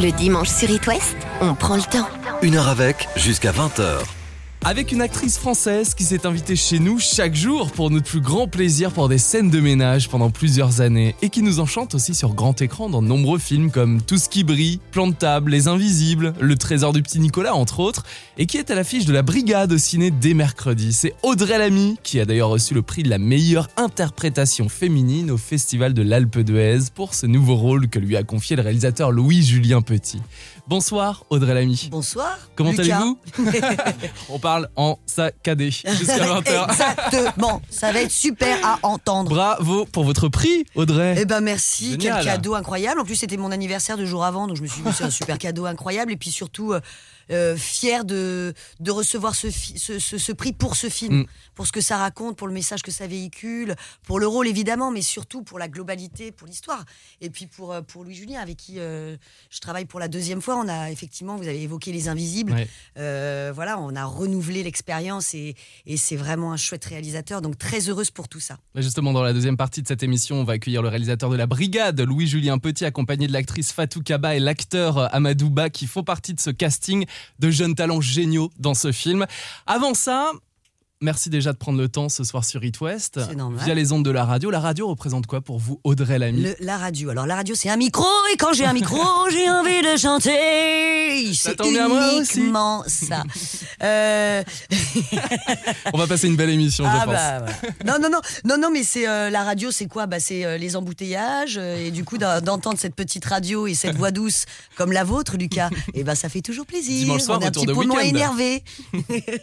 Le dimanche sur It West, on prend le temps. Une heure avec, jusqu'à 20h. Avec une actrice française qui s'est invitée chez nous chaque jour pour notre plus grand plaisir pour des scènes de ménage pendant plusieurs années et qui nous enchante aussi sur grand écran dans de nombreux films comme Tout ce qui brille, Plan de table, Les Invisibles, Le Trésor du petit Nicolas entre autres et qui est à l'affiche de la Brigade au ciné dès mercredi. C'est Audrey Lamy qui a d'ailleurs reçu le prix de la meilleure interprétation féminine au Festival de l'Alpe d'Huez pour ce nouveau rôle que lui a confié le réalisateur Louis-Julien Petit. Bonsoir Audrey Lamy. Bonsoir. Comment allez-vous On parle en saccadé jusqu'à 20h. Exactement. Ça va être super à entendre. Bravo pour votre prix, Audrey. Eh ben merci, Génial. quel cadeau incroyable. En plus c'était mon anniversaire deux jours avant, donc je me suis dit c'est un super cadeau incroyable et puis surtout euh, euh, fier de, de recevoir ce, ce, ce- ce prix pour ce film, Mm. pour ce que ça raconte, pour le message que ça véhicule, pour le rôle évidemment, mais surtout pour la globalité, pour l'histoire. Et puis pour, euh, pour Louis Julien avec qui euh, je travaille pour la deuxième fois. On a effectivement, vous avez évoqué les invisibles. Ouais. Euh, voilà, on a renouvelé l'expérience et, et c'est vraiment un chouette réalisateur. Donc très heureuse pour tout ça. Mais Justement, dans la deuxième partie de cette émission, on va accueillir le réalisateur de La Brigade, Louis-Julien Petit, accompagné de l'actrice Fatou Kaba et l'acteur Amadou Ba, qui font partie de ce casting de jeunes talents géniaux dans ce film. Avant ça, merci déjà de prendre le temps ce soir sur It West. C'est normal. Via les ondes de la radio. La radio représente quoi pour vous, Audrey Lamy Le- la radio. Alors la radio, c'est un micro et quand j'ai un micro, j'ai envie de chanter. C'est uniquement ça. Euh, On va passer une belle émission, je ah pense. bah, voilà. non non non non non mais c'est euh, la radio, c'est quoi? Bah c'est euh, les embouteillages et du coup d'en- d'entendre cette petite radio et cette voix douce comme la vôtre, Lucas. Et ben ça fait toujours plaisir. Dimanche soir, On est un petit de peu moins énervé.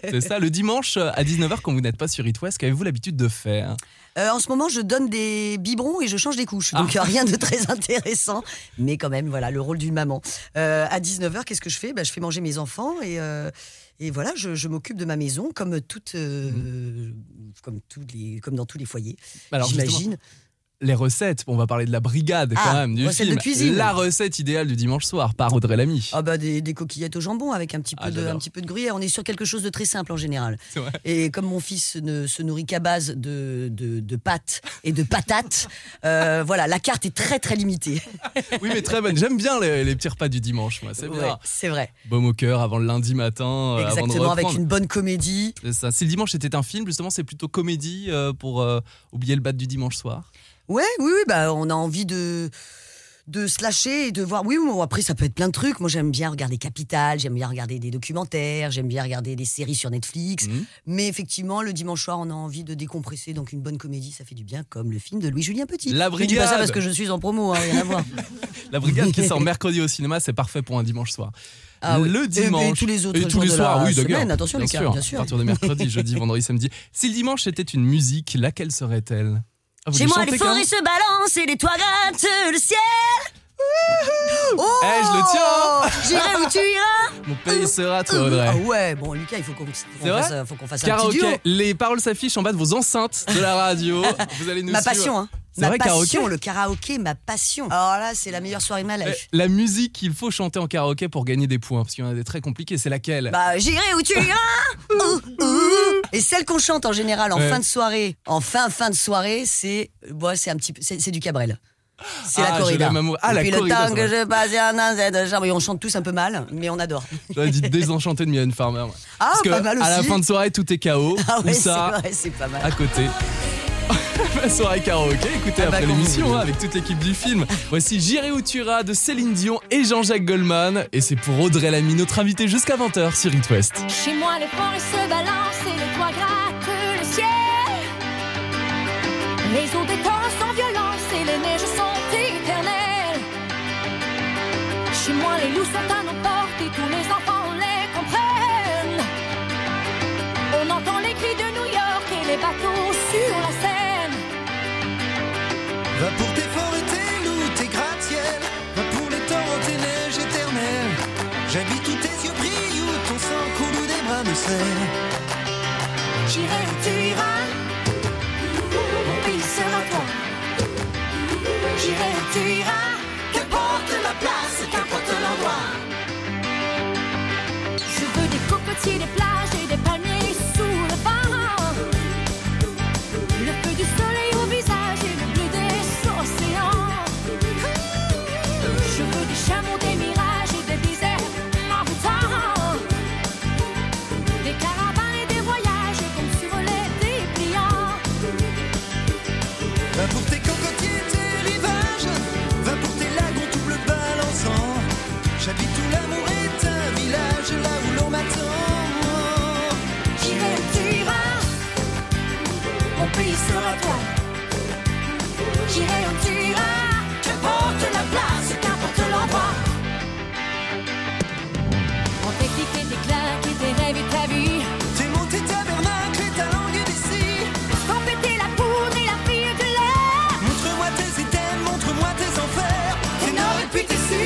C'est ça, le dimanche à 19h, quand vous n'êtes pas sur It West, qu'avez-vous l'habitude de faire Euh, en ce moment, je donne des biberons et je change des couches. Donc, Ah. rien de très intéressant. Mais quand même, voilà, le rôle d'une maman. Euh, à 19h, qu'est-ce que je fais? Bah, Je fais manger mes enfants et, euh, et voilà, je, je m'occupe de ma maison comme, toute, euh, comme, tous les, comme dans tous les foyers. J'imagine. Les recettes, on va parler de la brigade quand Ah, même, du recettes de film. cuisine. La recette idéale du dimanche soir par Audrey Lamy. Ah bah des, des coquillettes au jambon avec un petit peu Ah, de un petit peu de gruyère. On est sur quelque chose de très simple en général. Et comme mon fils ne se nourrit qu'à base de, de, de pâtes et de patates, euh, voilà, la carte est très très limitée. Oui, mais très bonne. J'aime bien les, les petits repas du dimanche, moi. C'est Ouais, c'est vrai. Baume au cœur avant le lundi matin. euh, avant de Exactement, avec une bonne comédie. Ça. Si le dimanche était un film, justement, c'est plutôt comédie euh, pour euh, oublier le bat du dimanche soir. Ouais, oui, oui, bah, on a envie de de se lâcher et de voir. Oui, bon, après, ça peut être plein de trucs. Moi, j'aime bien regarder Capital, j'aime bien regarder des documentaires, j'aime bien regarder des séries sur Netflix. Mhm. Mais effectivement, le dimanche soir, on a envie de décompresser. Donc, une bonne comédie, ça fait du bien, comme le film de Louis-Julien Petit. La Je dis pas ça Brigade. parce que je suis en promo, hein, rien à voir. La brigade qui sort mercredi au cinéma, c'est parfait pour un dimanche soir. Ah oui. Le Et- et dimanche. tous les autres et jours tous les de soirs, la oui, semaine, attention, les bien sûr. À partir de mercredi, jeudi, vendredi, samedi. Si le dimanche était une musique, laquelle serait-elle? Vous Chez moi, les forêts se balancent et les toits grattent le ciel. Oh Eh, je le tiens J'irai où tu iras Mon pays sera toi, Audrey. Ah ouais, bon, Lucas, il faut qu'on fasse, faut qu'on fasse un petit duo. les paroles s'affichent en bas de vos enceintes de la radio. Vous allez nous Ma suivre. passion, hein. C'est Ma vrai, passion, karaoké le karaoké, ma passion. Alors là, c'est la meilleure soirée de ma Eh, life. La musique qu'il faut chanter en karaoké pour gagner des points, parce qu'il y en a des très compliqués, c'est laquelle? Bah, j'irai où tu iras. Ouh, ouh. Et celle qu'on chante en général en Ouais. fin de soirée, en fin fin de soirée, c'est, bon, c'est un petit, peu- c'est c'est du Cabrel. C'est Ah, la je corrida. Ah, la puis corrida, le temps c'est que je passe un c'est et on chante tous un peu mal, mais on adore. J'aurais dit désenchanté de Mylène Farmer. Ah, Parce que pas mal à la aussi. fin de soirée, tout est KO. Ah ouais, ou c'est ça, vrai, c'est pas mal. à côté. Soirée karaoké, écoutez Ah bah, après l'émission hein, avec toute l'équipe du film. Voici J'irai où tu iras de Céline Dion et Jean-Jacques Goldman. Et c'est pour Audrey Lamy, notre invité jusqu'à 20h sur It West. Chez moi, les forêts se balancent et les toits grattent le ciel. Les eaux des torrents sans violence et les neiges sont éternelles. Chez moi, les loups sont à nos portes pretty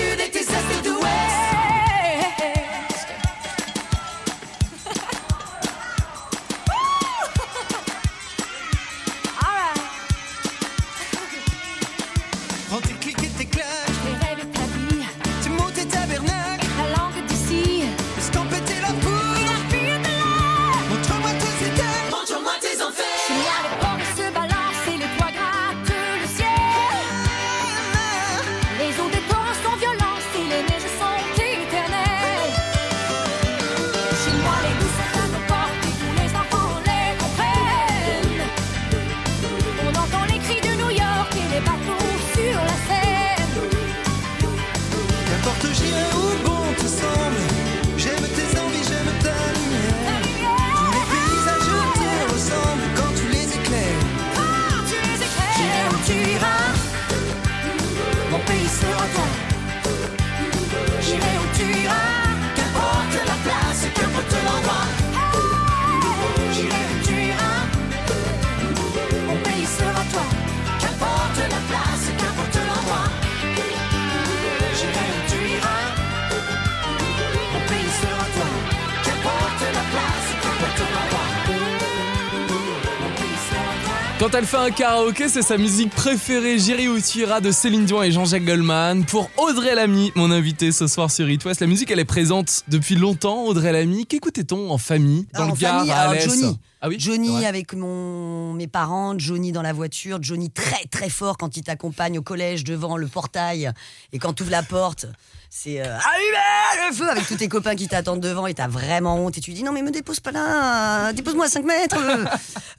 Quand elle fait un karaoké, c'est sa musique préférée, tu iras de Céline Dion et Jean-Jacques Goldman. Pour Audrey Lamy, mon invité ce soir sur It West. La musique, elle est présente depuis longtemps, Audrey Lamy. Qu'écoutait-on en famille Dans Ah, le Gard, famille, à alors Johnny. Ah oui Johnny avec mon, mes parents, Johnny dans la voiture, Johnny très très fort quand il t'accompagne au collège devant le portail et quand tu ouvres la porte, c'est euh, allumez le feu avec tous tes copains qui t'attendent devant et t'as vraiment honte et tu dis non mais me dépose pas là, euh, dépose-moi à 5 mètres.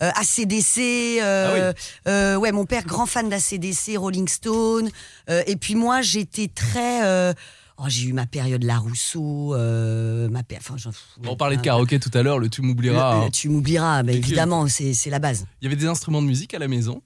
Euh, ACDC, euh, Ah euh, ouais mon père grand fan d'ACDC, Rolling Stone euh, et puis moi j'étais très euh, Oh, j'ai eu ma période La Rousseau, euh, ma. Enfin, On parlait de euh, karaoké tout à l'heure, le tu m'oublieras. le- hein. le tu m'oublieras, puis- évidemment, c'est c'est la base. Il y avait des instruments de musique à la maison?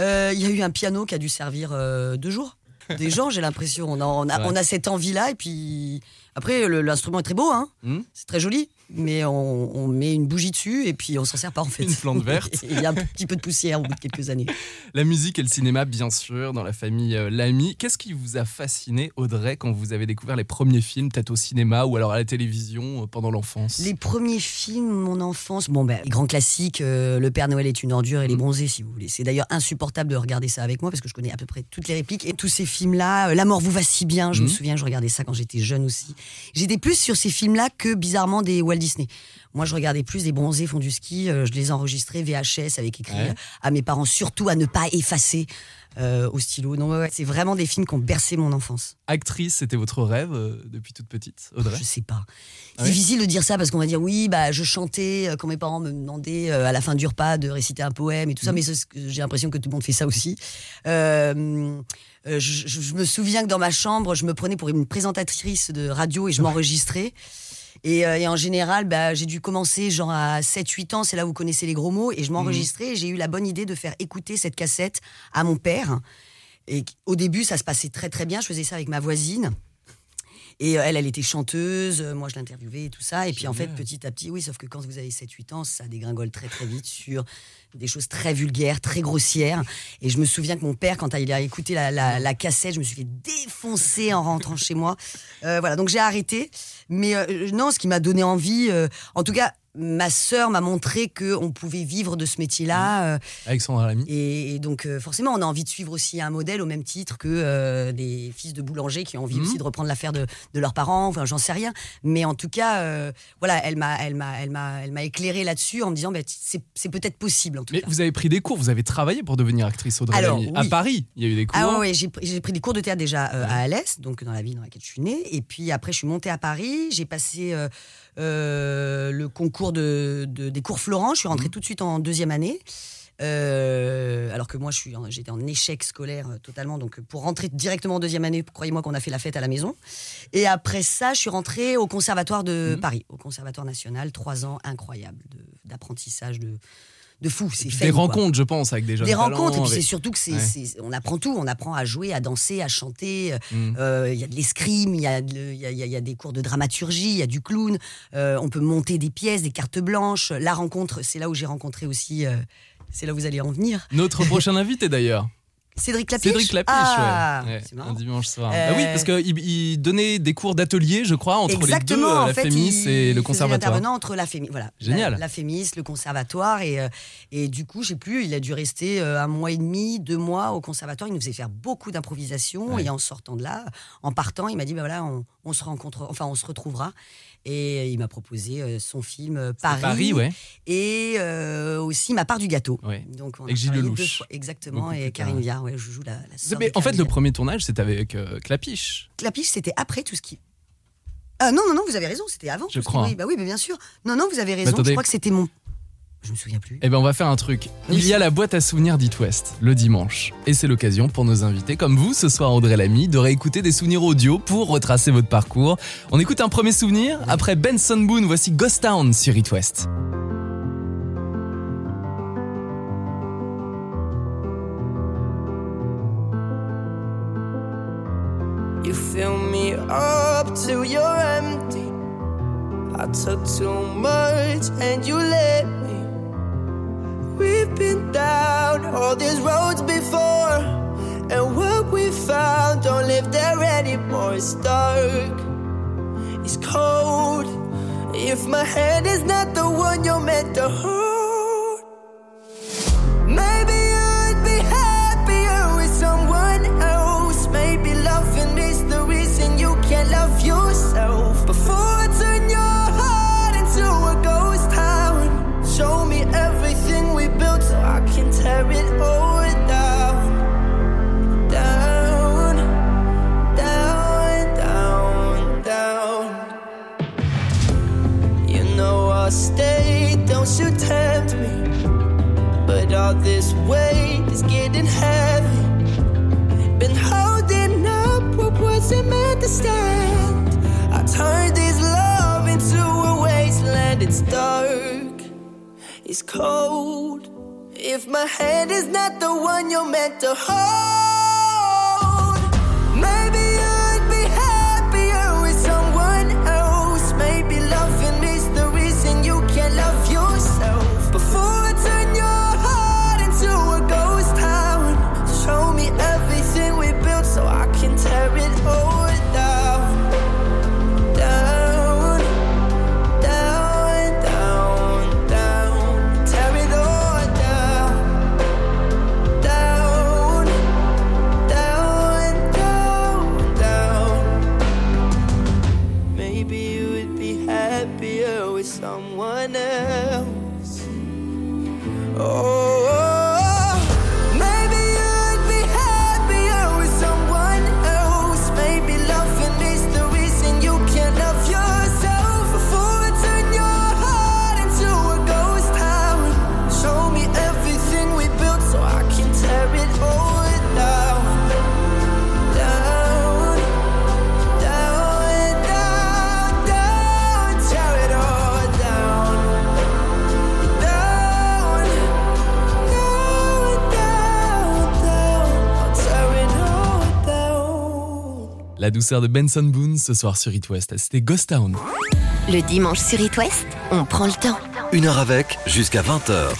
Euh, Il y a eu un piano qui a dû servir euh, deux jours. Des gens, j'ai l'impression. On a, on, a, Ouais. on a cette envie-là, et puis après, l'instrument est très beau, hein. Hmm c'est très joli, mais on, on met une bougie dessus, et puis on s'en sert pas en fait. Une plante verte. Il y a un petit peu de poussière au bout de quelques années. La musique et le cinéma, bien sûr, dans la famille euh, Lamy. Qu'est-ce qui vous a fasciné, Audrey, quand vous avez découvert les premiers films, peut-être au cinéma ou alors à la télévision euh, pendant l'enfance? Les premiers films, mon enfance, bon ben, les grands classiques, euh, Le Père Noël est une ordure et Les Bronzés, si vous voulez. C'est d'ailleurs insupportable de regarder ça avec moi parce que je connais à peu près toutes les répliques. Et tous ces films-là, euh, La mort vous va si bien, je me Mhm. souviens, je regardais ça quand j'étais jeune aussi. J'étais plus sur ces films-là que bizarrement des Walt Disney. Moi, je regardais plus des bronzés font du ski, euh, je les enregistrais VHS avec écrit Ouais. euh, à mes parents, surtout à ne pas effacer euh, au stylo. Non, ouais, c'est vraiment des films qui ont bercé mon enfance. Actrice, c'était votre rêve euh, depuis toute petite, Audrey? Je sais pas. Ah C'est ouais? difficile de dire ça parce qu'on va dire oui, bah je chantais quand mes parents me demandaient à la fin du repas de réciter un poème et tout ça, Mhm. mais j'ai l'impression que tout le monde fait ça aussi. Je me souviens que dans ma chambre, je me prenais pour une présentatrice de radio et je m'enregistrais. Et, euh, et en général, bah, j'ai dû commencer genre à 7-8 ans, c'est là où vous connaissez les gros mots, et je m'enregistrais et j'ai eu la bonne idée de faire écouter cette cassette à mon père. Et au début, ça se passait très très bien, je faisais ça avec ma voisine. Et euh, elle, elle était chanteuse, euh, moi je l'interviewais et tout ça. Et puis en fait, petit à petit, oui, sauf que quand vous avez 7-8 ans, ça dégringole très très vite sur des choses très vulgaires, très grossières. Et je me souviens que mon père, quand il a écouté la, la- la cassette, je me suis fait défoncer en rentrant chez moi. Euh, voilà, donc j'ai arrêté. Mais euh, non, ce qui m'a donné envie, euh, en tout cas, ma sœur m'a montré qu'on pouvait vivre de ce métier-là. Alexandra Lamy. et, et donc, forcément, on a envie de suivre aussi un modèle au même titre que des fils de boulanger qui ont envie Mhm. aussi de reprendre l'affaire de, de leurs parents. Enfin, j'en sais rien. Mais en tout cas, voilà, elle m'a, elle m'a, elle m'a, elle m'a éclairé là-dessus en me disant, bah, c'est peut-être possible en tout Mais cas. vous avez pris des cours, vous avez travaillé pour devenir actrice, Audrey Alors. À oui. Paris, il y a eu des cours. Ah ouais, j'ai, pris- des cours de théâtre déjà euh, à Alès, donc dans la ville dans laquelle je suis née. Et puis après, je suis montée à Paris. J'ai passé euh, euh, le concours de, de- des cours Florent. Je suis rentrée tout de suite en deuxième année. Euh, alors que moi, en- j'étais en échec scolaire euh, totalement. Donc, pour rentrer directement en deuxième année, croyez-moi qu'on a fait la fête à la maison. Et après ça, je suis rentrée au Conservatoire de Mhm. Paris, au Conservatoire national. Trois ans incroyables d'apprentissage, de, de fou. C'est des quoi rencontres, je pense, avec des jeunes des talents, rencontres et puis c'est surtout que c'est, Ouais. on apprend tout on apprend à jouer à danser à chanter Mm. euh, il y a de l'escrime il y, y, a, y a- il y a des cours de dramaturgie il y a du clown euh, on peut monter des pièces des cartes blanches la rencontre c'est là où j'ai rencontré aussi euh, c'est là où vous allez en venir Notre prochain invité d'ailleurs. Cédric Lapiche Cédric Lapiche, ah, ouais. Un dimanche soir. Euh, Bah oui, parce qu'il il donnait des cours d'atelier, je crois, entre Exactement, les deux, euh, en la fait, Fémis il- et le conservatoire. l'intervenant entre la Fémis, voilà, Génial. La, la Fémis, le conservatoire et euh, et du coup, j'ai plus, il a dû rester euh, un mois et demi, deux mois au conservatoire. Il nous faisait faire beaucoup d'improvisation Ouais. et en sortant de là, en partant, il m'a dit bah voilà, on, on se rencontre, enfin on se retrouvera. Et il m'a proposé euh, son film euh, Paris, Paris, ouais. et euh, aussi ma part du gâteau. Ouais. Donc on Avec Gilles travaillé Lelouch. deux fois- exactement, Beaucoup et Karine. Viard, ouais, je joue la, Mais en fait, le premier tournage, c'était avec euh, Clapiche. Clapiche, c'était après tout ce qui. Ah non, non, non, vous avez raison, c'était avant. Je crois. Oui, bah oui, mais bien sûr. Non, non, vous avez raison. attendez. Je crois que c'était mon. Je me souviens plus. Eh ben on va faire un truc. Oui. Il y a la boîte à souvenirs d'It West le dimanche. Et c'est l'occasion pour nos invités, comme vous ce soir Audrey Lamy, de réécouter des souvenirs audio pour retracer votre parcours. On écoute un premier souvenir. Après Benson Boone, voici Ghost Town sur It West. You fill me up till you're empty. I took too much and you let me. We've been down all these roads before, and what we found don't live there anymore. It's dark, it's cold. If my hand is not the one you're meant to hold, It's cold. If my hand is not the one you're meant to hold, douceur de Benson Boone ce soir sur It West. C'était Ghost Town. Le dimanche sur It West, on prend le temps. Une heure avec, jusqu'à 20h.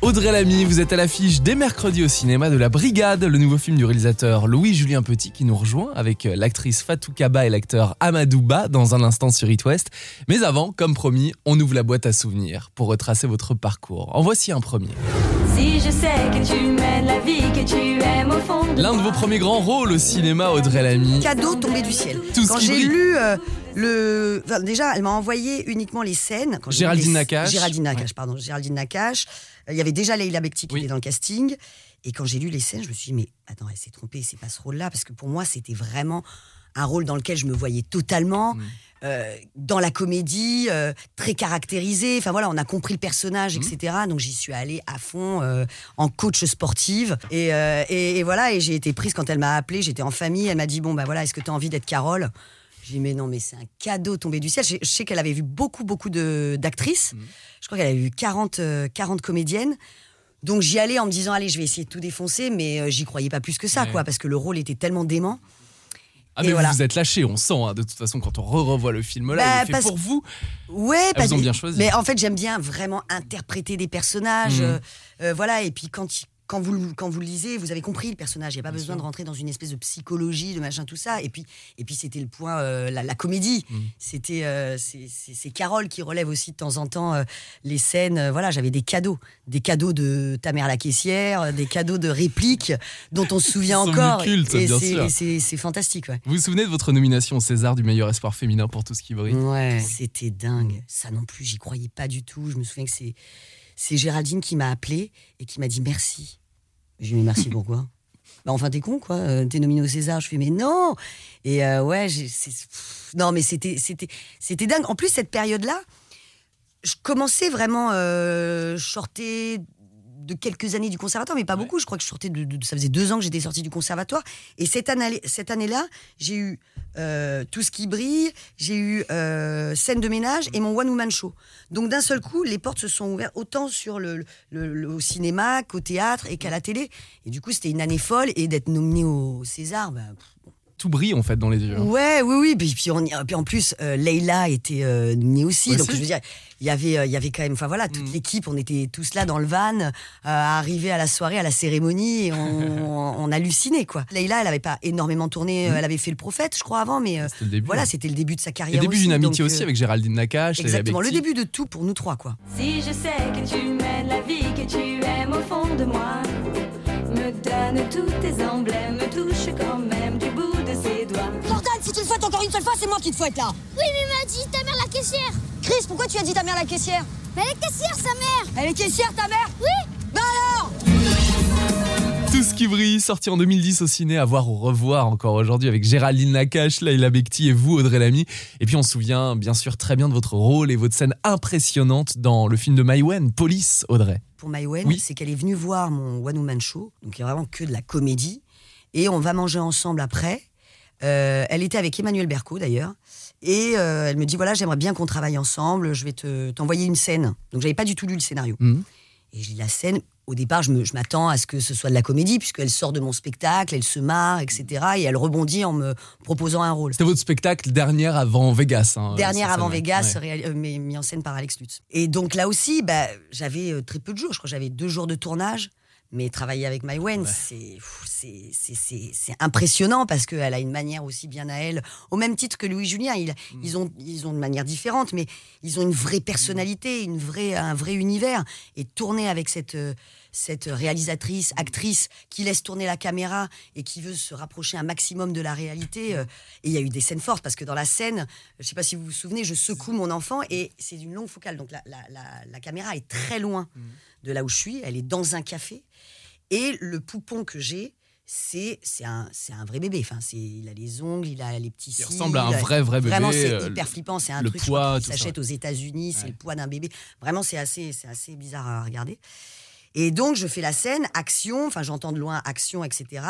Audrey Lamy, vous êtes à l'affiche dès mercredi au cinéma de La Brigade, le nouveau film du réalisateur Louis-Julien Petit qui nous rejoint avec l'actrice Fatou Kaba et l'acteur Amadou Ba dans un instant sur It West. Mais avant, comme promis, on ouvre la boîte à souvenirs pour retracer votre parcours. En voici un premier. Si je sais que tu mènes la vie que tu L'un de vos premiers grands rôles au cinéma, Audrey Lamy. Cadeau tombé du ciel. Tout quand j'ai lu euh, le, enfin, déjà, elle m'a envoyé uniquement les scènes. Quand Géraldine les- Nakache. Géraldine Nakache, Ouais. pardon. Géraldine Nakache. Euh, Il y avait déjà Leila Bekti qui Oui. était dans le casting. Et quand j'ai lu les scènes, je me suis dit, mais attends, elle s'est trompée, c'est pas ce rôle-là. Parce que pour moi, c'était vraiment un rôle dans lequel je me voyais totalement. Mm. Euh, dans la comédie, euh, très caractérisé. Enfin voilà, on a compris le personnage, etc. Donc j'y suis allée à fond euh, en coach sportive. Et, et, et voilà, et j'ai été prise quand elle m'a appelée. J'étais en famille. Elle m'a dit bon bah voilà, est-ce que tu as envie d'être Carole? J'ai dit mais non, mais c'est un cadeau tombé du ciel. Je, je sais qu'elle avait vu beaucoup beaucoup d'actrices. Je crois qu'elle avait vu 40 euh, 40 comédiennes. Donc j'y allais en me disant allez, je vais essayer de tout défoncer, mais j'y croyais pas plus que ça, Ouais. quoi, parce que le rôle était tellement dément. Ah mais voilà. vous vous êtes lâché, on sent hein, de toute façon quand on re-revoit le film là, Bah, il est fait parce- pour vous. Ouais, Elles parce- vous ont bien choisi. Mais en fait, j'aime bien vraiment interpréter des personnages. Mhm. euh, euh, voilà, et puis quand, quand, vous, le- quand vous lisez, vous avez compris le personnage. Il n'y a pas Bien besoin sûr. de rentrer dans une espèce de psychologie, de machin, tout ça. Et puis, et puis c'était le point, euh, la, la comédie. Mhm. C'était, euh, c'est, Carole qui relève aussi de temps en temps euh, les scènes. euh, voilà, j'avais des cadeaux. Des cadeaux de ta mère la caissière, des cadeaux de répliques dont on se souvient encore. cultes, et bien c'est, fantastique, ouais. Vous vous souvenez de votre nomination au César du meilleur espoir féminin pour tout ce qui brille? Ouais, c'était dingue. Ça non plus, j'y croyais pas du tout. Je me souviens que c'est c'est Géraldine qui m'a appelé et qui m'a dit merci. J'ai dit mais merci pourquoi Bah enfin t'es con quoi, euh, t'es nominé au César. Je fais mais non. Et euh, ouais, pff, non mais c'était c'était c'était dingue. En plus cette période là. je commençais vraiment, euh, je sortais de quelques années du conservatoire, mais pas beaucoup. Je crois que je sortais de, de- ça faisait deux ans que j'étais sortie du conservatoire. Et cette année, cette année-là, j'ai eu euh, tout ce qui brille, j'ai eu euh, scène de ménage et mon one woman show. Donc d'un seul coup, les portes se sont ouvertes autant sur le, le- le- au cinéma qu'au théâtre et qu'à la télé. Et du coup, c'était une année folle et d'être nominé au César. bah, pff, Tout brille en fait dans les yeux. hein. Ouais, oui, oui. Puis, puis, on y- puis en plus, euh, Leïla était euh, nominée aussi. Aussi. Donc je veux dire, il y avait, euh, il y avait quand même, enfin voilà, toute Mm. l'équipe, on était tous là dans le van, euh, à arriver à la soirée, à la cérémonie, et on, on hallucinait quoi. Leïla, elle avait pas énormément tourné, euh, elle avait fait le prophète, je crois avant, mais euh, C'était le début. voilà, c'était le début de sa Et carrière. le début d'une amitié donc, aussi euh, avec Géraldine Nakache. Exactement, le début de tout pour nous trois quoi. Si je sais que tu mènes la vie que tu aimes au fond de moi, me donne tous tes emblèmes, Le fouettes encore une seule fois, c'est moi qui te fouette là. Oui, mais m'a dit ta mère la caissière. Chris, pourquoi tu as dit ta mère la caissière? Mais elle est caissière, sa mère. Elle est caissière, ta mère? Oui. Bah alors? Tout ce qui brille, sorti en 2010 au ciné, à voir ou revoir encore aujourd'hui avec Géraldine Nakache, Laila Bekti et vous, Audrey Lamy. Et puis on se souvient bien sûr très bien de votre rôle et votre scène impressionnante dans le film de Maïwen, Police, Audrey. pour Maïwen, Oui. c'est qu'elle est venue voir mon One Woman Show, donc il n'y a vraiment que de la comédie, et on va manger ensemble après. Euh, elle était avec Emmanuel Berco d'ailleurs, et euh, elle me dit voilà j'aimerais bien qu'on travaille ensemble, je vais te t'envoyer une scène. Donc j'avais pas du tout lu le scénario. Mhm. Et je lis la scène. Au départ, je me- je m'attends à ce que ce soit de la comédie, puisqu'elle sort de mon spectacle, elle se marre, etc. Et elle rebondit en me proposant un rôle. C'était votre spectacle dernier avant Vegas. hein, Dernière avant scène, Vegas, ouais. euh, mais mis en scène par Alex Lutz. Et donc là aussi, bah, j'avais très peu de jours. Je crois que j'avais deux jours de tournage. Mais travailler avec Maïwen, c'est pff, c'est- c'est- c'est c'est impressionnant parce qu'elle a une manière aussi bien à elle, au même titre que Louis Julien. Ils, Mm. ils, ont, ils ont de manière différente, mais ils ont une vraie personnalité, une vraie, un vrai univers. Et tourner avec cette, euh, cette réalisatrice, actrice qui laisse tourner la caméra et qui veut se rapprocher un maximum de la réalité. euh, et il y a eu des scènes fortes parce que dans la scène, je sais pas si vous vous souvenez, je secoue mon enfant et c'est une longue focale. Donc la, la- la- la caméra est très loin de là où je suis. Elle est dans un café. Et le poupon que j'ai, c'est c'est un, un vrai bébé. Enfin, c'est- il a les ongles, il a les petits Il cils. ressemble à un vrai, vrai bébé. Vraiment, c'est euh, hyper flippant. C'est un le truc poids, ça, s'achète aux États-Unis. C'est le poids d'un bébé. Vraiment, c'est assez, c'est assez bizarre à regarder. Et donc, je fais la scène, action. Enfin, j'entends de loin action, etc.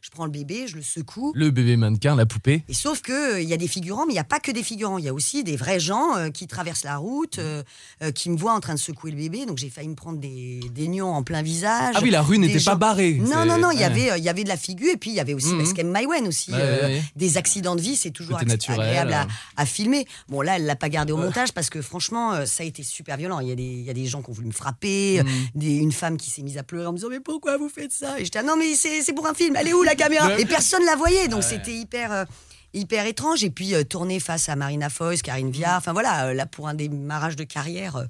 Je prends le bébé, je le secoue. Le bébé mannequin, la poupée. Et sauf que euh, il y a des figurants, mais il n'y a pas que des figurants. Il y a aussi des vrais gens euh, qui traversent la route, euh, euh, qui me voient en train de secouer le bébé. Donc j'ai failli me prendre des, des nions en plein visage. Ah oui, la rue n'était pas barrée. Non, non, non, il y avait, il y avait de la figure et puis il y avait aussi, Mhm. parce qu'elle Maïwen aussi, Ouais, ouais, ouais. des accidents de vie, c'est toujours naturel, agréable à, à filmer. Bon, là, elle l'a pas gardé au montage parce que franchement, ça a été super violent. Il y a des, il y a des gens qui ont voulu me frapper, Mhm. des, une femme qui s'est mise à pleurer en me disant Mais pourquoi vous faites ça? Et j'étais ah, Non, mais c'est c'est pour un film, elle est où la caméra? Et personne la voyait, donc c'était hyper. euh, hyper étrange et puis euh, tourner face à Marina Foïs, Karine Viard, enfin voilà, euh, là pour un démarrage de carrière, euh,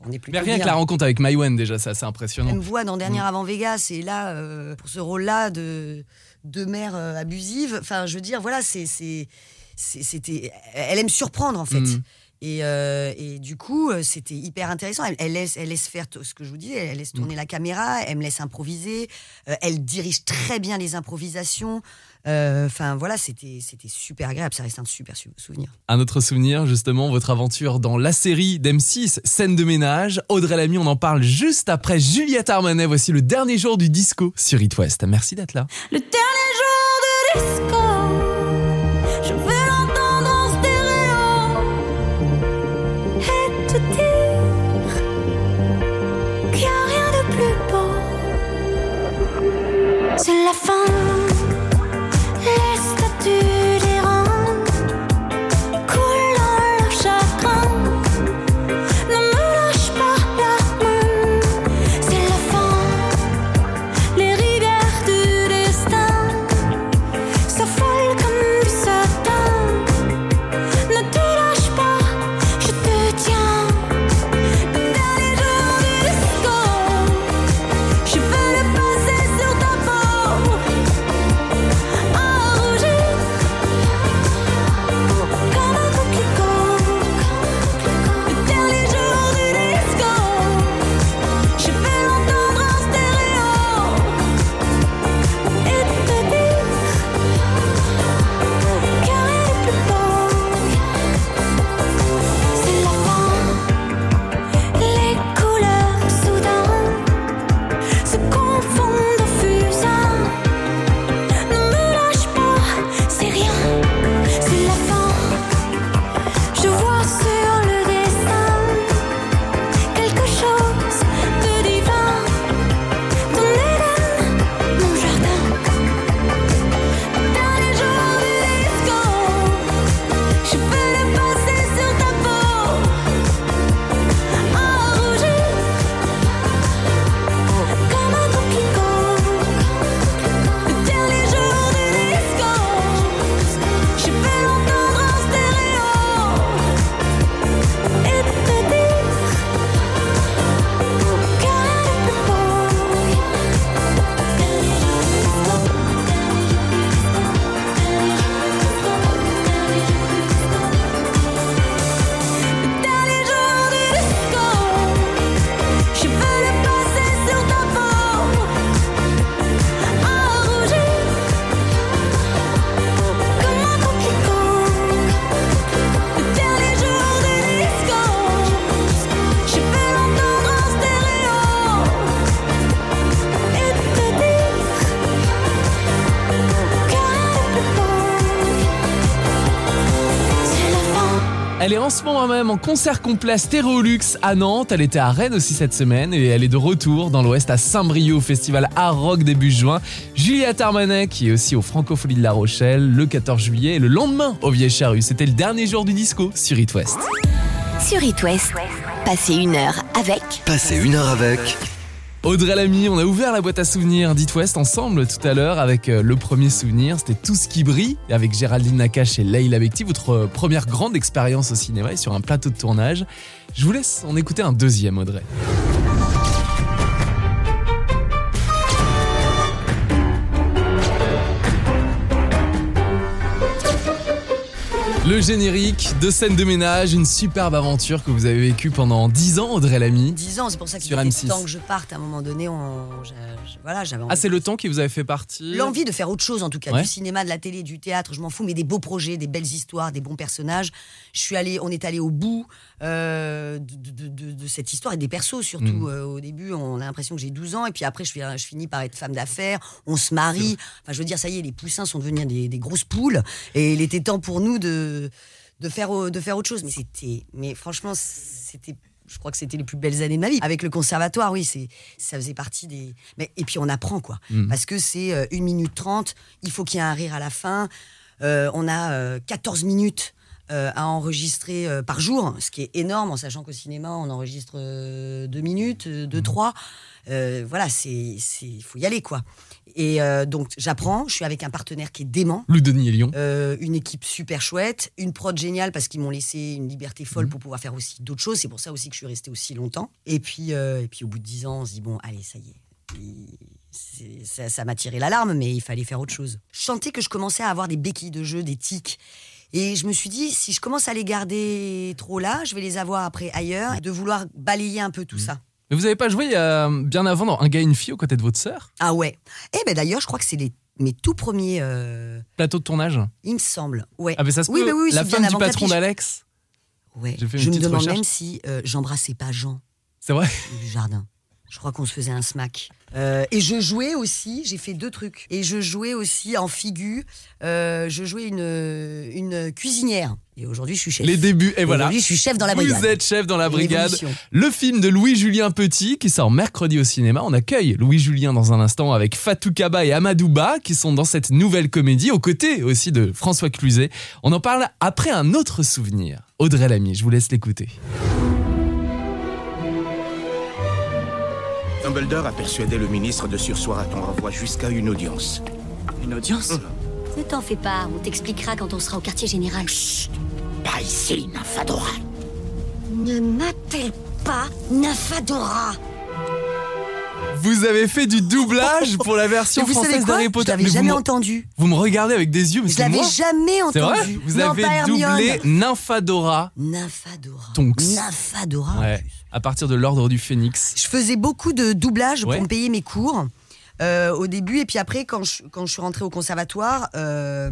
on est plus Mais rien que la rencontre avec Maïwen, déjà, c'est assez impressionnant. elle me voit dans Dernière Mm. avant Vegas et là, pour ce rôle-là de, de mère abusive, enfin, je veux dire, voilà, c'est, c'est, c'est- c'était, elle aime surprendre en fait. Mm. Et, euh, et du coup, euh, c'était hyper intéressant. Elle, elle laisse, elle laisse faire ce que je vous dis, elle laisse Mm. tourner la caméra, elle me laisse improviser, euh, elle dirige très bien les improvisations. Euh, Enfin voilà, c'était, c'était super agréable, ça reste un super su- souvenir. Un autre souvenir, justement, votre aventure dans la série d'M6, Scène de ménage. Audrey Lamy, on en parle juste après Juliette Armanet. Voici le dernier jour du disco sur It West. Merci d'être là. Le dernier jour de disco, Elle est en ce moment même en concert complet Stéréolux à Nantes. Elle était à Rennes aussi cette semaine et elle est de retour dans l'Ouest à Saint-Brieuc au festival Art Rock début juin. Juliette Armanet qui est aussi au Francophonie de La Rochelle le 14 juillet et le lendemain au Vieille Charrue. C'était le dernier jour du disco sur It West. Sur It West, passez une heure avec Passez une heure avec Audrey Lamy, on a ouvert la boîte à souvenirs d'It West ensemble tout à l'heure avec euh, le premier souvenir, c'était Tout ce qui brille avec Géraldine Nakache et Leila Bekti, votre euh, première grande expérience au cinéma et sur un plateau de tournage. Je vous laisse en écouter un deuxième Audrey. Le générique de scène de ménage, une superbe aventure que vous avez vécue pendant 10 ans, Audrey Lamy. 10 ans, c'est pour ça qu'il Sur était M6. temps que je parte. À un moment donné, on, voilà, j'avais Ah, c'est le temps qui vous avait fait partir L'envie de faire autre chose, en tout cas, Ouais. du cinéma, de la télé, du théâtre, je m'en fous, mais des beaux projets, des belles histoires, des bons personnages. Je suis allée, on est allé au bout euh, de, de- de- de cette histoire et des persos surtout. Mm. Euh, au début, on a l'impression que j'ai 12 ans, et puis après, je finis par être femme d'affaires, on se marie. Enfin, je veux dire, ça y est, les poussins sont devenus des, des grosses poules, et il était temps pour nous de, de, faire, de faire autre chose. Mais c'était, mais franchement, c'était je crois que c'était les plus belles années de ma vie. Avec le conservatoire, oui, c'est, ça faisait partie des. Mais, et puis on apprend, quoi. Mm. Parce que c'est euh, 1 minute 30, il faut qu'il y ait un rire à la fin. Euh, on a euh, 14 minutes euh, à enregistrer euh, par jour, ce qui est énorme, en sachant qu'au cinéma, on enregistre 2 minutes, 2, 3. voilà, c'est, il faut y aller, quoi. Et euh, donc, j'apprends, je suis avec un partenaire qui est dément. Lou Denis et Lyon. Euh, une équipe super chouette, une prod géniale parce qu'ils m'ont laissé une liberté folle pour pouvoir faire aussi d'autres choses. C'est pour ça aussi que je suis restée aussi longtemps. Et puis, euh, et puis au bout de dix ans, on se dit bon, allez, ça y est. Ça, ça m'a tiré l'alarme, mais il fallait faire autre chose. Je sentais que je commençais à avoir des béquilles de jeu, des tics. Et je me suis dit, si je commence à les garder trop là, je vais les avoir après ailleurs. De vouloir balayer un peu tout ça. Mais vous avez pas joué euh, bien avant dans Un gars et une fille aux côtés de votre sœur? Ah ouais. Et ben d'ailleurs, je crois que c'est les, mes tout premiers. euh, Plateau de tournage? Il me semble. Ouais. Ah, mais ça se oui, peut. bah oui, La c'est femme bien du avant patron d'Alex Ouais. Fait Je me demande recherche. même si euh, j'embrassais pas Jean C'est vrai? Du jardin. Je crois qu'on se faisait un smack. Euh, et je jouais aussi, j'ai fait deux trucs. Et je jouais aussi en figure, euh, je jouais une, une cuisinière. Et aujourd'hui, je suis chef. Les débuts, et voilà. Aujourd'hui, je suis chef dans la brigade. Vous êtes chef dans la brigade. Le film de Louis-Julien Petit qui sort mercredi au cinéma. On accueille Louis-Julien dans un instant avec Fatou Kaba et Amadouba qui sont dans cette nouvelle comédie, aux côtés aussi de François Cluzet. On en parle après un autre souvenir. Audrey Lamy, je vous laisse l'écouter. Dumbledore a persuadé le ministre de sursoir à ton renvoi jusqu'à une audience. Une audience Ne t'en fais pas, on t'expliquera quand on sera au quartier général. Pas ici, Nymphadora. Ne m'appelle pas Nymphadora. Vous avez fait du doublage pour la version vous française d'Harry Potter. Je l'avais Mais vous jamais entendu. Vous me regardez avec des yeux, mais Je l'avais jamais C'est vrai entendu. Vous Non, avez doublé Nymphadora. Nymphadora. Tonks. Nymphadora. Ouais, à partir de l'ordre du phénix. Je faisais beaucoup de doublage Ouais. pour me payer mes cours. Euh, au début et puis après quand je, quand je suis rentrée au conservatoire euh,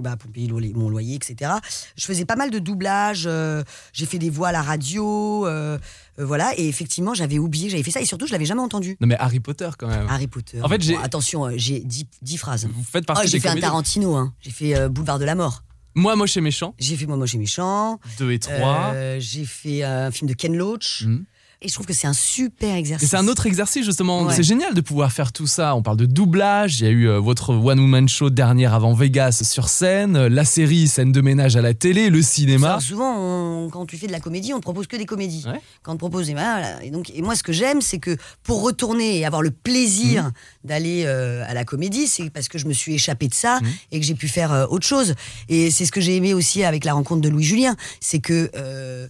bah, pour payer mon loyer etc je faisais pas mal de doublage euh, j'ai fait des voix à la radio voilà et effectivement j'avais oublié j'avais fait ça et surtout je l'avais jamais entendu Non mais Harry Potter quand même. Harry Potter En fait, j'ai- Bon, attention j'ai 10 phrases Vous faites Oh, partie j'ai des fait un. Tarantino hein. j'ai fait Boulevard de la mort Moi, moche et méchant. j'ai fait Moi Moche et Méchant 2 et 3. Euh, j'ai fait un film de Ken Loach Mhm. Et je trouve que c'est un super exercice c'est un autre exercice justement. Ouais. C'est génial de pouvoir faire tout ça. On parle de doublage. Il y a eu euh, votre one woman show dernière avant Vegas sur scène, la série scène de ménage à la télé, le cinéma. Souvent, on- quand tu fais de la comédie, on te propose que des comédies. Ouais. Quand on te propose des voilà. et donc et moi, ce que j'aime, c'est que pour retourner et avoir le plaisir Mhm. d'aller euh, à la comédie, c'est parce que je me suis échappée de ça Mhm. et que j'ai pu faire euh, autre chose. Et c'est ce que j'ai aimé aussi avec la rencontre de Louis Julien, c'est que euh,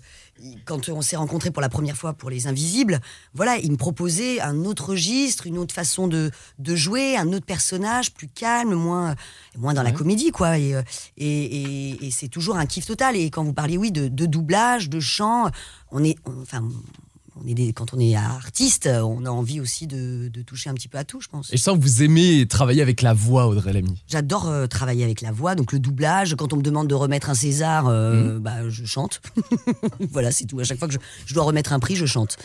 quand on s'est rencontrés pour la première fois pour Les Invisibles, voilà, il me proposait un autre registre, une autre façon de, de jouer, un autre personnage plus calme, moins, moins dans la comédie, quoi. Et, euh, et, et- et c'est toujours un kiff total. Et quand vous parlez, oui, de, de doublage, de chant, on est, on- enfin, on est des- quand on est artiste, on a envie aussi de, de toucher un petit peu à tout, je pense. Et je sens que vous aimez travailler avec la voix, Audrey Lamy. J'adore euh, travailler avec la voix, donc le doublage. Quand on me demande de remettre un César, euh, bah, je chante. voilà, c'est tout. À chaque fois que je, je dois remettre un prix, je chante.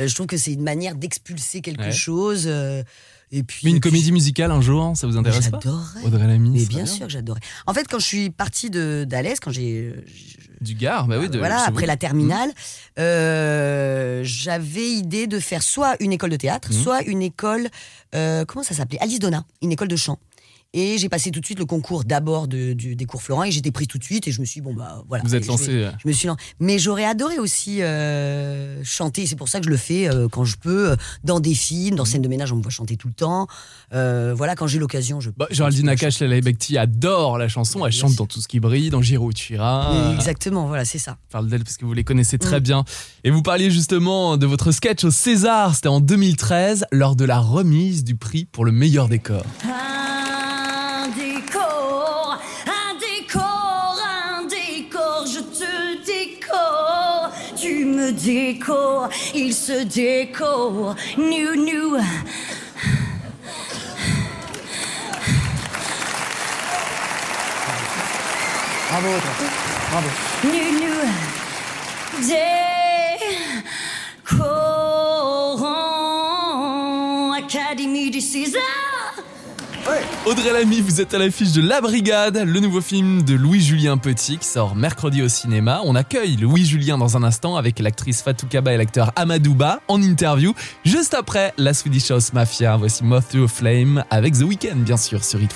Euh, je trouve que c'est une manière d'expulser quelque Ouais. chose. Et puis, Mais une comédie musicale un jour, ça vous intéresse pas J'adorerais. Audrey Lamy. Mais bien sûr que j'adorais. En fait, quand je suis partie de d'Alès, quand j'ai Du Gard, bah oui. De, voilà après la terminale, euh, j'avais idée de faire soit une école de théâtre, Mhm. soit une école euh, comment ça s'appelait? Alice Donna, une école de chant. Et j'ai passé tout de suite le concours d'abord de, des cours Florent et j'étais pris tout de suite et je me suis dit, bon bah voilà. Vous êtes je vais- lancé. euh, je me suis lancée. Mais j'aurais adoré aussi euh, chanter. C'est pour ça que je le fais euh, quand je peux, dans des films, dans scène de ménage, on me voit chanter tout le temps. Euh, voilà, quand j'ai l'occasion, je. Bah, Géraldine Nakache, Lala Bekti adore la chanson. Elle chante dans tout ce qui brille, dans Giro Euh, Exactement, voilà, c'est ça. Je parle d'elle parce que vous les connaissez très Mm. bien. Et vous parliez justement de votre sketch au César. C'était en 2013, lors de la remise du prix pour le meilleur décor. Un me il se décore, nous, nous. Bravo. Bravo. nous, nous décorons, Académie du César. Audrey Lamy, vous êtes à l'affiche de La Brigade, le nouveau film de Louis-Julien Petit qui sort mercredi au cinéma. On accueille Louis-Julien dans un instant avec l'actrice Fatou Kaba et l'acteur Amadouba en interview. Juste après la Swedish House Mafia, voici Moth to a Flame avec The Weeknd bien sûr sur It.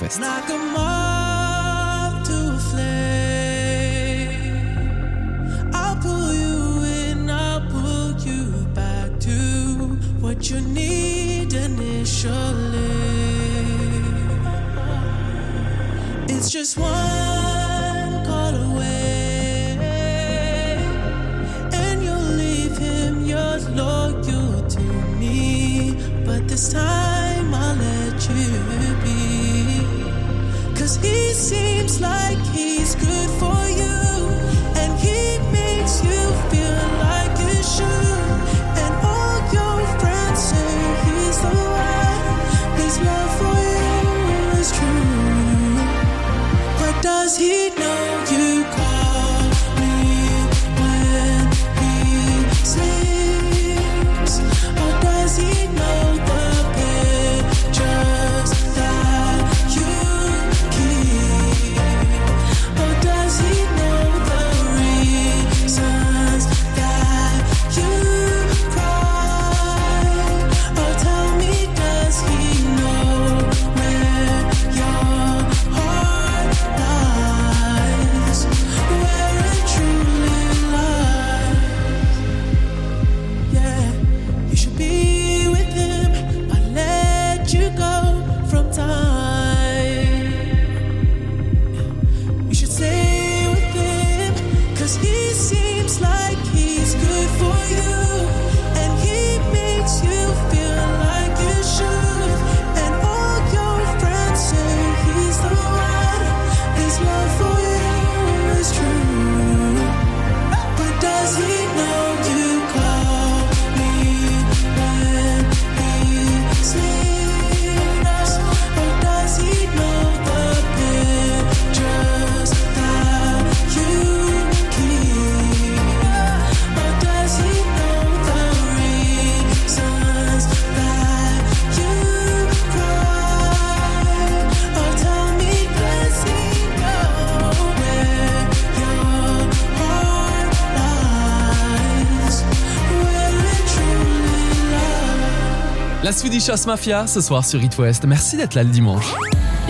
La Swedish House Mafia ce soir sur It West. Merci d'être là le dimanche.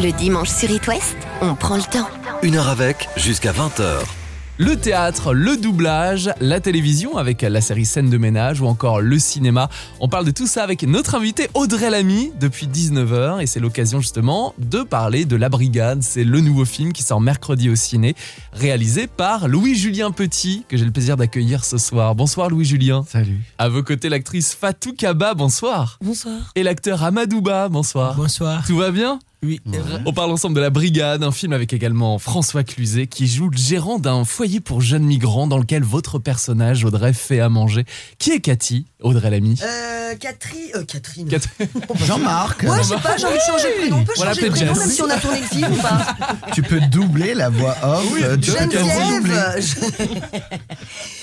Le dimanche sur It West, on prend le temps. Une heure avec, jusqu'à 20h. Le théâtre, le doublage, la télévision avec la série Scène de ménage ou encore le cinéma. On parle de tout ça avec notre invité Audrey Lamy depuis 19h et c'est l'occasion justement de parler de La Brigade. C'est le nouveau film qui sort mercredi au ciné, réalisé par Louis-Julien Petit que j'ai le plaisir d'accueillir ce soir. Bonsoir Louis-Julien. Salut. À vos côtés l'actrice Fatou Kaba, bonsoir. Bonsoir. Et l'acteur Amadouba, bonsoir. Bonsoir. Tout va bien? Oui. on parle ensemble de La Brigade, un film avec également François Cluzet qui joue le gérant d'un foyer pour jeunes migrants dans lequel votre personnage Audrey fait à manger. Qui est Cathy Audrey Lamy Euh, Catherine. euh, Catherine. Cat- Jean-Marc. Ouais, je sais pas, j'ai envie de changer de prénom. On peut changer de prénom même si on a tourné le film ou pas Tu peux doubler la voix off euh, de Geneviève,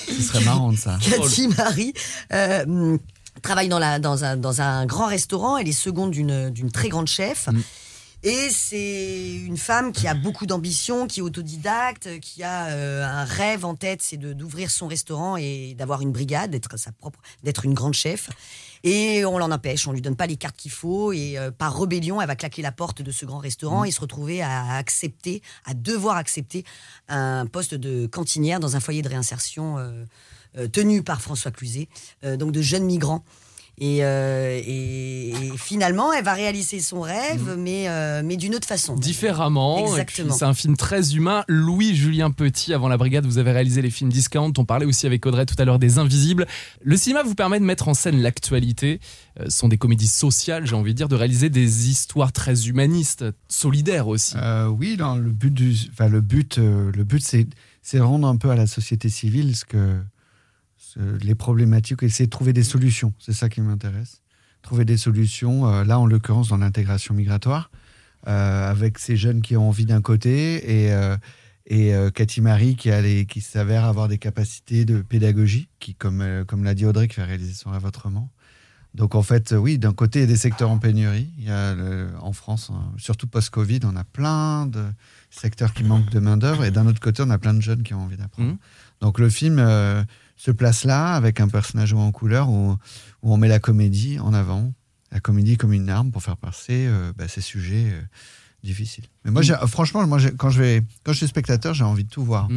Ce serait marrant de ça. Cathy Marie. Euh, travaille dans, la, dans, un, dans un grand restaurant. Elle est seconde d'une d'une très grande chef. Mm. Et c'est une femme qui a beaucoup d'ambition, qui est autodidacte, qui a euh, un rêve en tête, c'est d'ouvrir son restaurant et d'avoir une brigade, d'être sa propre, d'être une grande chef. Et on l'en empêche, on lui donne pas les cartes qu'il faut. Et euh, par rébellion, elle va claquer la porte de ce grand restaurant et se retrouver à accepter, à devoir accepter un poste de cantinière dans un foyer de réinsertion euh, tenu par François Cluzet, donc de jeunes migrants. Et, euh, et- et finalement, elle va réaliser son rêve, mais, euh, mais d'une autre façon. Différemment. Exactement. C'est un film très humain. Louis-Julien Petit, avant la brigade, vous avez réalisé les films Discount. On parlait aussi avec Audrey tout à l'heure des Invisibles. Le cinéma vous permet de mettre en scène l'actualité. Euh, Ce sont des comédies sociales, j'ai envie de dire, de réaliser des histoires très humanistes, solidaires aussi. Euh, oui, non, le but, du, enfin, le but, euh, le but c'est, c'est de rendre un peu à la société civile ce que, les problématiques, essayer de trouver des solutions. C'est ça qui m'intéresse. Trouver des solutions, euh, là en l'occurrence dans l'intégration migratoire, euh, avec ces jeunes qui ont envie d'un côté et, euh, et euh, Cathy Marie qui, a les- qui s'avère avoir des capacités de pédagogie, qui, comme, euh, comme l'a dit Audrey, qui fait réaliser son rêve autrement. Donc en fait, euh, oui, d'un côté, il y a des secteurs en pénurie. Il y a le- en France, hein, surtout post-Covid, on a plein de secteurs qui manquent de main-d'œuvre. Et d'un autre côté, on a plein de jeunes qui ont envie d'apprendre. Mhm. Donc le film euh, se place là, avec un personnage en couleur, où, où on met la comédie en avant. La comédie comme une arme pour faire passer euh, bah, ces sujets euh, difficiles. Mais moi, j'ai- franchement, moi, quand, je vais, quand je suis spectateur, j'ai envie de tout voir.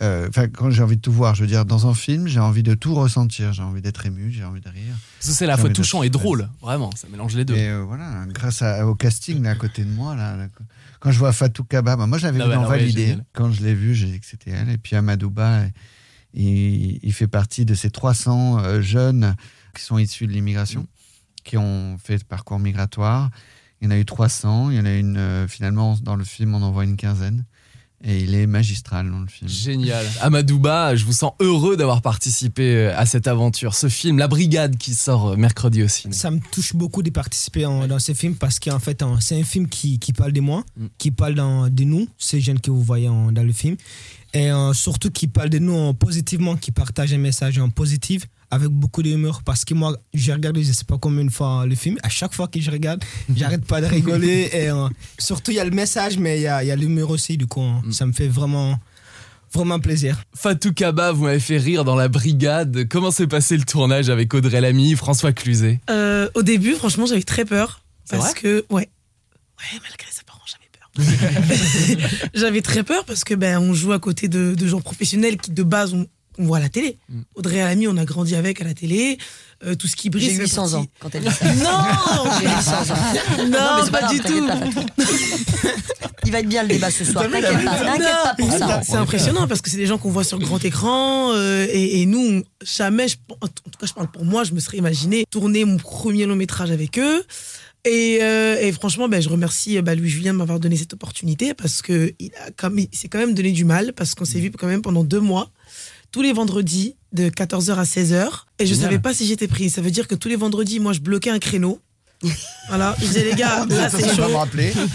Euh, Enfin, quand j'ai envie de tout voir, je veux dire, dans un film, j'ai envie de tout ressentir. J'ai envie d'être ému, j'ai envie de rire. C'est la fois touchant et drôle. Vraiment, ça mélange les deux. Et euh, voilà, grâce à- au casting là, à côté de moi, là, là, quand je vois Fatou Kaba, bah, moi j'avais Ah vu ouais, dans alors ouais, Validé. génial. quand je l'ai vu, j'ai dit que c'était elle. Et puis Amadouba, il, il fait partie de ces 300 euh, jeunes qui sont issus de l'immigration, qui ont fait le parcours migratoire. Il y en a eu 300. Il y en a une, euh, finalement, dans le film, on en voit une quinzaine. Et il est magistral dans le film. Génial. Amadouba, je vous sens heureux d'avoir participé euh, à cette aventure. Ce film, La Brigade, qui sort mercredi au ciné. Ça me touche beaucoup de participer en- dans ce film parce qu'en fait, c'est un film qui, qui parle de moi, Mm. qui parle dans- de nous, ces jeunes que vous voyez en- dans le film, et euh, surtout qui parle de nous en positivement, qui partage un message en positif avec beaucoup d'humour. Parce que moi, j'ai regardé, je sais pas combien de fois le film, à chaque fois que je regarde, j'arrête pas de rigoler, et euh, surtout il y a le message, mais il y a, il y a l'humour aussi, du coup, hein, ça me fait vraiment, vraiment plaisir. Fatou Kaba, vous m'avez fait rire dans La Brigade. Comment s'est passé le tournage avec Audrey Lamy, François Cluzet? Euh, au début, franchement, j'avais très peur. C'est Parce vrai que, ouais. Ouais, malgré parents, j'avais très peur parce que, ben, on joue à côté de, de gens professionnels qui, de base, on, on voit à la télé. Mm. Audrey Lamy, on a grandi avec à la télé. Euh, tout ce qui brille. J'ai ça fait 800 partie- ans quand elle dit ça. Non J'ai 800 ans. Non, mais c'est pas, grave, du t'inquiète tout. pas. Il va être bien le débat ce soir. T'inquiète pas, t'inquiète pas pour ça. C'est impressionnant parce que c'est des gens qu'on voit sur le grand écran euh, et, et nous, jamais, je- en tout cas, je parle pour moi, je me serais imaginé tourner mon premier long métrage avec eux. Et, euh, et franchement, ben, je remercie euh, bah, Louis-Julien de m'avoir donné cette opportunité parce que il a quand même- il s'est quand même donné du mal parce qu'on s'est vu quand même pendant deux mois, tous les vendredis de 14h à 16h. Et je Génial. savais pas si j'étais prise. Ça veut dire que tous les vendredis, moi, je bloquais un créneau. Voilà, je disais les gars, là c'est chaud.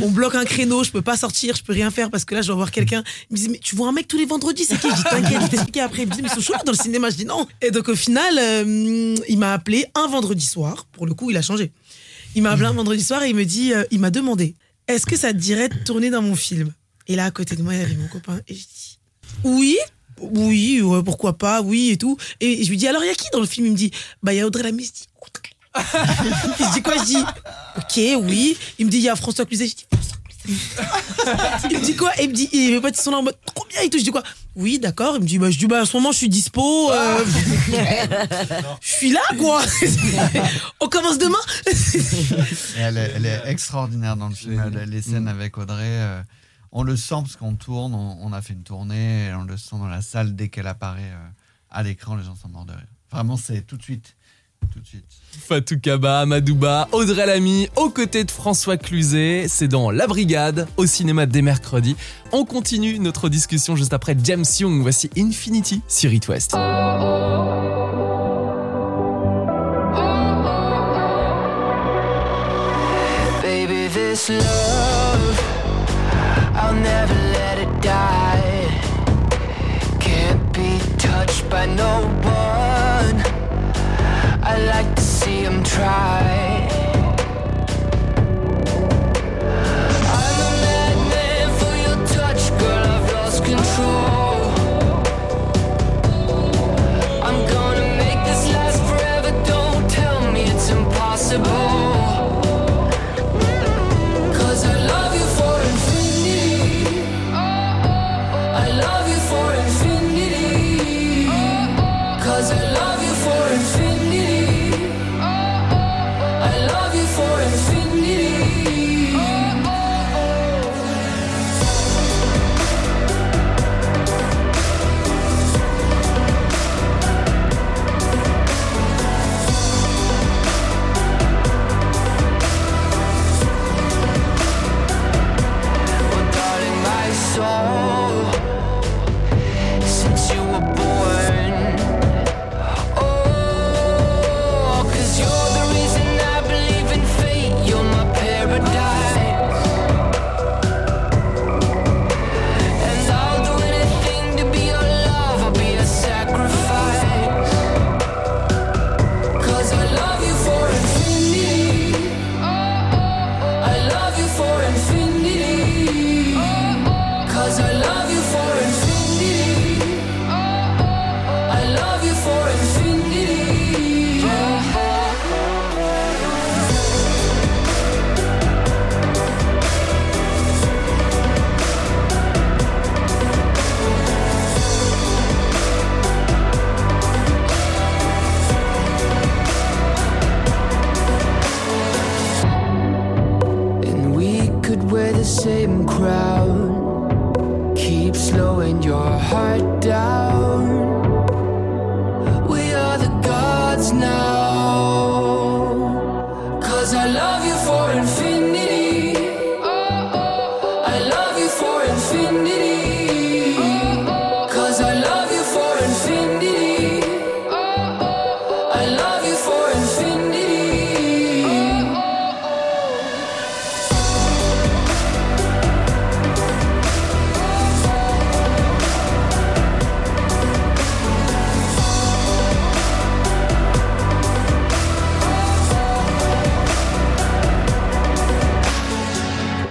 On bloque un créneau, je peux pas sortir, je peux rien faire parce que là je dois voir quelqu'un. Il me dit mais tu vois un mec tous les vendredis, c'est qui? Je dis t'inquiète, je t'expliquer après. Il me dit mais ils sont chauds dans le cinéma, je dis non. Et donc au final, euh, il m'a appelé un vendredi soir. Pour le coup, il a changé. Il m'a appelé un vendredi soir et il me dit, euh, il m'a demandé, est-ce que ça te dirait de tourner dans mon film? Et là à côté de moi il y avait mon copain et je dis oui. Oui, ouais, pourquoi pas, oui et tout. Et je lui dis alors il y a qui dans le film? Il me dit bah il y a Audrey Lamy. Je dis se dit quoi? Je dis ok, oui. Il me dit il y a François Cluzet. Je dis il me dit quoi? Et il me dit, et mes potes ils sont là en mode trop bien et tout. Je dis quoi? Oui, d'accord. Il me dit, bah, je dis, bah, à ce moment, je suis dispo. euh, je suis là, quoi. On commence demain. Elle, est, elle est extraordinaire dans le film. Les scènes avec Audrey, euh, on le sent parce qu'on tourne, on, on a fait une tournée, et on le sent dans la salle dès qu'elle apparaît euh, à l'écran, les gens sont morts de rire. Vraiment, c'est tout de suite. Tout de suite. Fatou Kaba, Amadouba, Audrey Lamy, aux côtés de François Cluzet. C'est dans La Brigade, au cinéma dès mercredi. On continue notre discussion juste après James Young. Voici Infinity sur It West. Baby, this love, I'll never let it die. Can't be touched by no one. I like to see him try.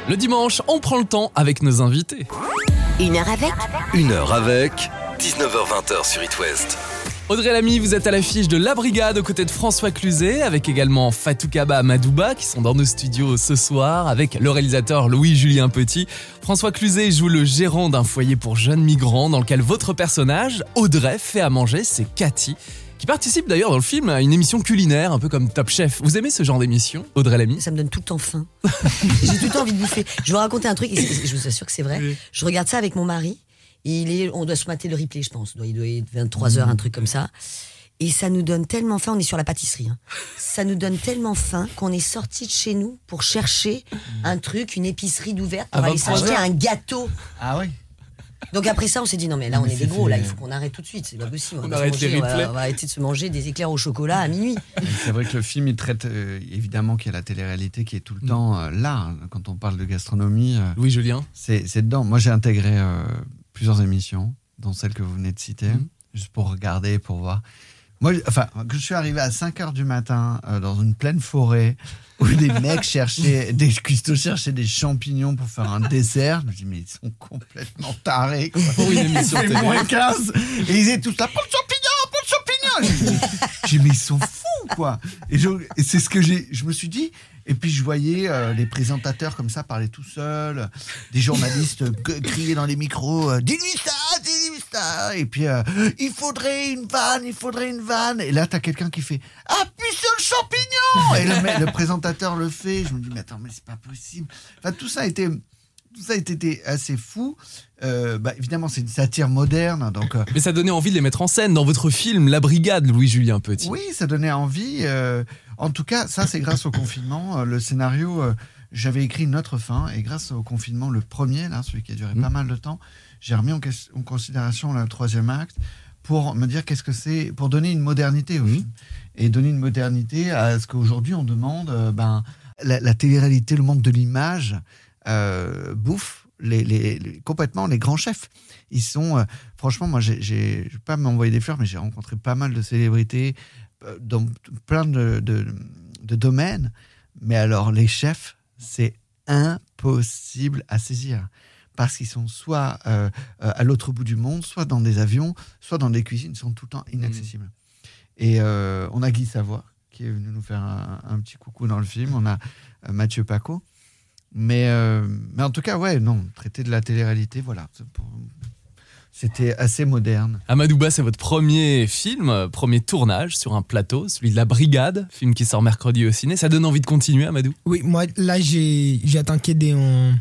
Le dimanche, on prend le temps avec nos invités. Une heure avec Une heure avec 19h20 sur It West. Audrey Lamy, vous êtes à l'affiche de La Brigade aux côtés de François Cluzet, avec également Fatou Kaba Madouba qui sont dans nos studios ce soir, avec le réalisateur Louis-Julien Petit. François Cluzet joue le gérant d'un foyer pour jeunes migrants dans lequel votre personnage, Audrey, fait à manger, c'est Cathy, qui participe d'ailleurs dans le film à une émission culinaire, un peu comme Top Chef. Vous aimez ce genre d'émission, Audrey Lamy? Ça me donne tout le temps faim. J'ai tout le temps envie de bouffer. Je vais vous raconter un truc, et je vous assure que c'est vrai. Je regarde ça avec mon mari. Et il est, on doit se mater le replay, je pense. Il doit être 23h, un truc comme ça. Et ça nous donne tellement faim, on est sur la pâtisserie. hein. Ça nous donne tellement faim qu'on est sorti de chez nous pour chercher un truc, une épicerie d'ouverte pour aller 23 s'acheter un gâteau. Ah oui Donc après ça, on s'est dit non mais là on Mais est des gros, là il faut qu'on arrête tout de suite, c'est pas possible. On va se arrête manger- les on va- replays. on va arrêter de se manger des éclairs au chocolat à minuit. C'est vrai que le film, il traite euh, évidemment qu'il y a la télé-réalité qui est tout le temps euh, là. Quand on parle de gastronomie, euh, Louis Julien c'est c'est dedans. Moi, j'ai intégré euh, plusieurs émissions, dont celle que vous venez de citer, juste pour regarder, pour voir. Moi, enfin, que je suis arrivé à 5 heures du matin euh, dans une pleine forêt où des mecs cherchaient, des cuistots cherchaient des champignons pour faire un dessert. Je me dis, mais ils sont complètement tarés. Quoi. Pour une émission Il fait télé. moins 15. Et ils étaient tous là, pas de champignons, pas de champignons. J'ai dit, mais ils sont fous, quoi. Et, c'est ce que j'ai, je me suis dit. Et puis je voyais euh, les présentateurs comme ça parler tout seuls, des journalistes euh, crier dans les micros, euh, dis-lui ça. Et puis euh, il faudrait une vanne, il faudrait une vanne. Et là t'as quelqu'un qui fait appuie sur le champignon. Et le, présentateur le fait. Je me dis mais attends mais c'est pas possible. Enfin tout ça a été tout ça a été assez fou. Euh, bah, évidemment, c'est une satire moderne, donc. euh, Mais ça donnait envie de les mettre en scène dans votre film La Brigade, Louis-Julien Petit. oui, ça donnait envie. euh, en tout cas, ça, c'est grâce au confinement. Le scénario, j'avais écrit une autre fin, et grâce au confinement, le premier, là, celui qui a duré pas mal de temps, j'ai remis en, considération le troisième acte pour me dire qu'est-ce que c'est, pour donner une modernité au film. Et donner une modernité à ce qu'aujourd'hui on demande, euh, ben, la, la télé-réalité, le monde de l'image euh, bouffe les, les- les- complètement les grands chefs. Ils sont, euh, franchement, moi, j'ai, je vais pas m'envoyer des fleurs, mais j'ai rencontré pas mal de célébrités, dans plein de, de- de domaines. Mais alors, les chefs, c'est impossible à saisir. Parce qu'ils sont soit euh, euh, à l'autre bout du monde, soit dans des avions, soit dans des cuisines, ils sont tout le temps inaccessibles. Et euh, on a Guy Savoie, qui est venu nous faire un, un petit coucou dans le film. On a euh, Mathieu Paco. Mais, euh, mais en tout cas, ouais, non, traiter de la télé-réalité, voilà. C'était assez moderne. Amadouba, c'est votre premier film, premier tournage sur un plateau, celui de La Brigade, film qui sort mercredi au ciné. Ça donne envie de continuer, Amadou? Oui, moi, là, j'ai j'ai attaqué des, euh,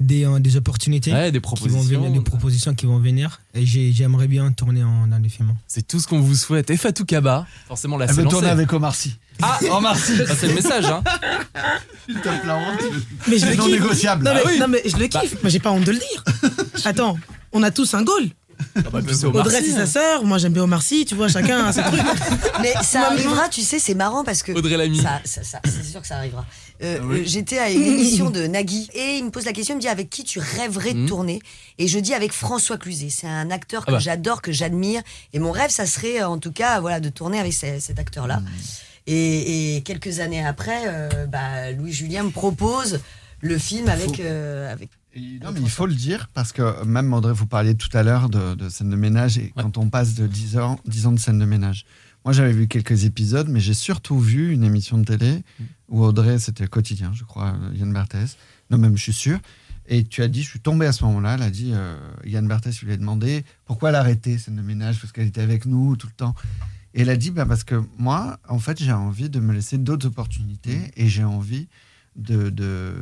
des, euh, des opportunités. Ouais, des Qui vont propositions. venir, des propositions qui vont venir. Et j'ai- j'aimerais bien tourner en, dans les films. C'est tout ce qu'on vous souhaite. Et Fatou Kaba, forcément Elle c'est veut tourner avec Omar Sy. Ah, Omar Sy. Ah, c'est le message, hein. Honte. Mais je C'est le non kiffe. négociable. Non mais, Ah oui. non, mais je le kiffe. Moi, j'ai pas honte de le dire. Attends, on a tous un goal. Ah bah, puis c'est Omar Audrey, Sy, c'est sa hein. sœur. Moi, j'aime bien Omar Sy. Tu vois, chacun a ses trucs. Mais ça arrivera, tu sais, c'est marrant parce que. Audrey Lamy. Ça, ça- ça- c'est sûr que ça arrivera. Euh, Ah oui. euh, J'étais à une émission de Nagui et il me pose la question, il me dit avec qui tu rêverais de Mhm. tourner? Et je dis avec François Cluzet. C'est un acteur que Ah bah. j'adore, que j'admire. Et mon rêve, ça serait euh, en tout cas voilà, de tourner avec ce- cet acteur-là. Et, et quelques années après, euh, bah, Louis Julien me propose le film avec. euh, Non, mais il faut le dire, parce que même Audrey, vous parliez tout à l'heure de, de scène de ménage, et quand on passe de 10 ans, 10 ans de scène de ménage. Moi, j'avais vu quelques épisodes, mais j'ai surtout vu une émission de télé où Audrey, c'était le quotidien, je crois, Yann Barthès. Non, même, je suis sûr. Et tu as dit, je suis tombé à ce moment-là, elle a dit, euh, Yann Barthès lui a demandé pourquoi arrêté scène de ménage, parce qu'elle était avec nous tout le temps. Et elle a dit, bah, parce que moi, en fait, j'ai envie de me laisser d'autres opportunités et j'ai envie de, de,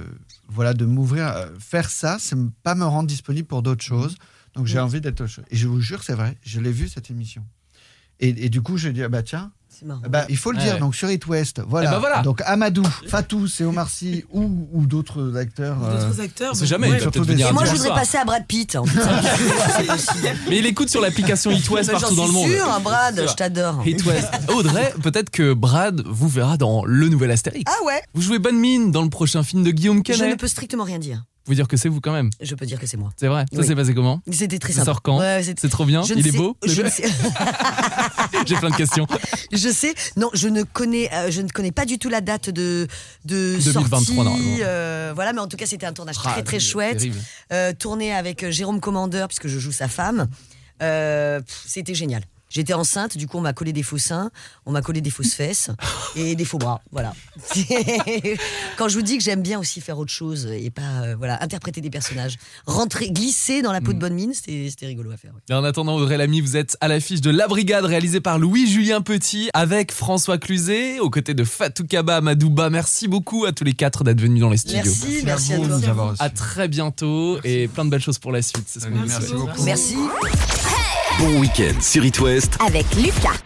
voilà, de m'ouvrir. euh, Faire ça, c'est pas me rendre disponible pour d'autres choses. Donc j'ai Mm. envie d'être autre chose. Et je vous jure, c'est vrai, je l'ai vu cette émission. Et, et du coup, je dis, ah bah tiens, marrant. bah, il faut le Ouais, dire, ouais. donc sur It West, voilà. Eh ben voilà. Donc Amadou, Fatou, c'est Omar Sy ou, ou d'autres acteurs. euh, D'autres acteurs. On sait jamais, ouais. surtout des- Et moi, je voudrais passer à Brad Pitt. en possible. Mais il écoute sur l'application It West Bah, partout dans le monde. sûr, hein, Brad, je t'adore. It West. Audrey, peut-être que Brad vous verra dans le nouvel Astérix. Ah ouais Vous jouez bonne mine dans le prochain film de Guillaume Je ne Canet. peux strictement rien dire. Vous dire que c'est vous quand même. Je peux dire que c'est moi. C'est vrai. Ça Oui. s'est passé comment C'était très Ça sympa. sort quand Ouais, c'est- trop bien. Je Il est sais- beau. sais- J'ai plein de questions. Je sais, non, je ne connais, euh, je ne connais pas du tout la date de de 2023 sortie. normalement. euh, voilà, mais en tout cas, c'était un tournage Ah, très très c'est chouette, euh, tourné avec euh, Jérôme Commandeur puisque je joue sa femme. C'était génial. J'étais enceinte, du coup on m'a collé des faux seins, on m'a collé des fausses fesses et des faux bras, voilà. Quand je vous dis que j'aime bien aussi faire autre chose et pas euh, voilà interpréter des personnages, rentrer, glisser dans la peau de bonne mine, c'était c'était rigolo à faire. ouais. En attendant, Audrey Lamy, vous êtes à l'affiche de La Brigade réalisée par Louis-Julien Petit avec François Cluzet, aux côtés de Fatou Kaba, Madouba. Merci beaucoup à tous les quatre d'être venus dans les studios. Merci, merci à, vous toi. avoir reçus. À très bientôt et plein de belles choses pour la suite. Ce Merci beaucoup. Merci. Bon week-end sur It. Avec Lucas.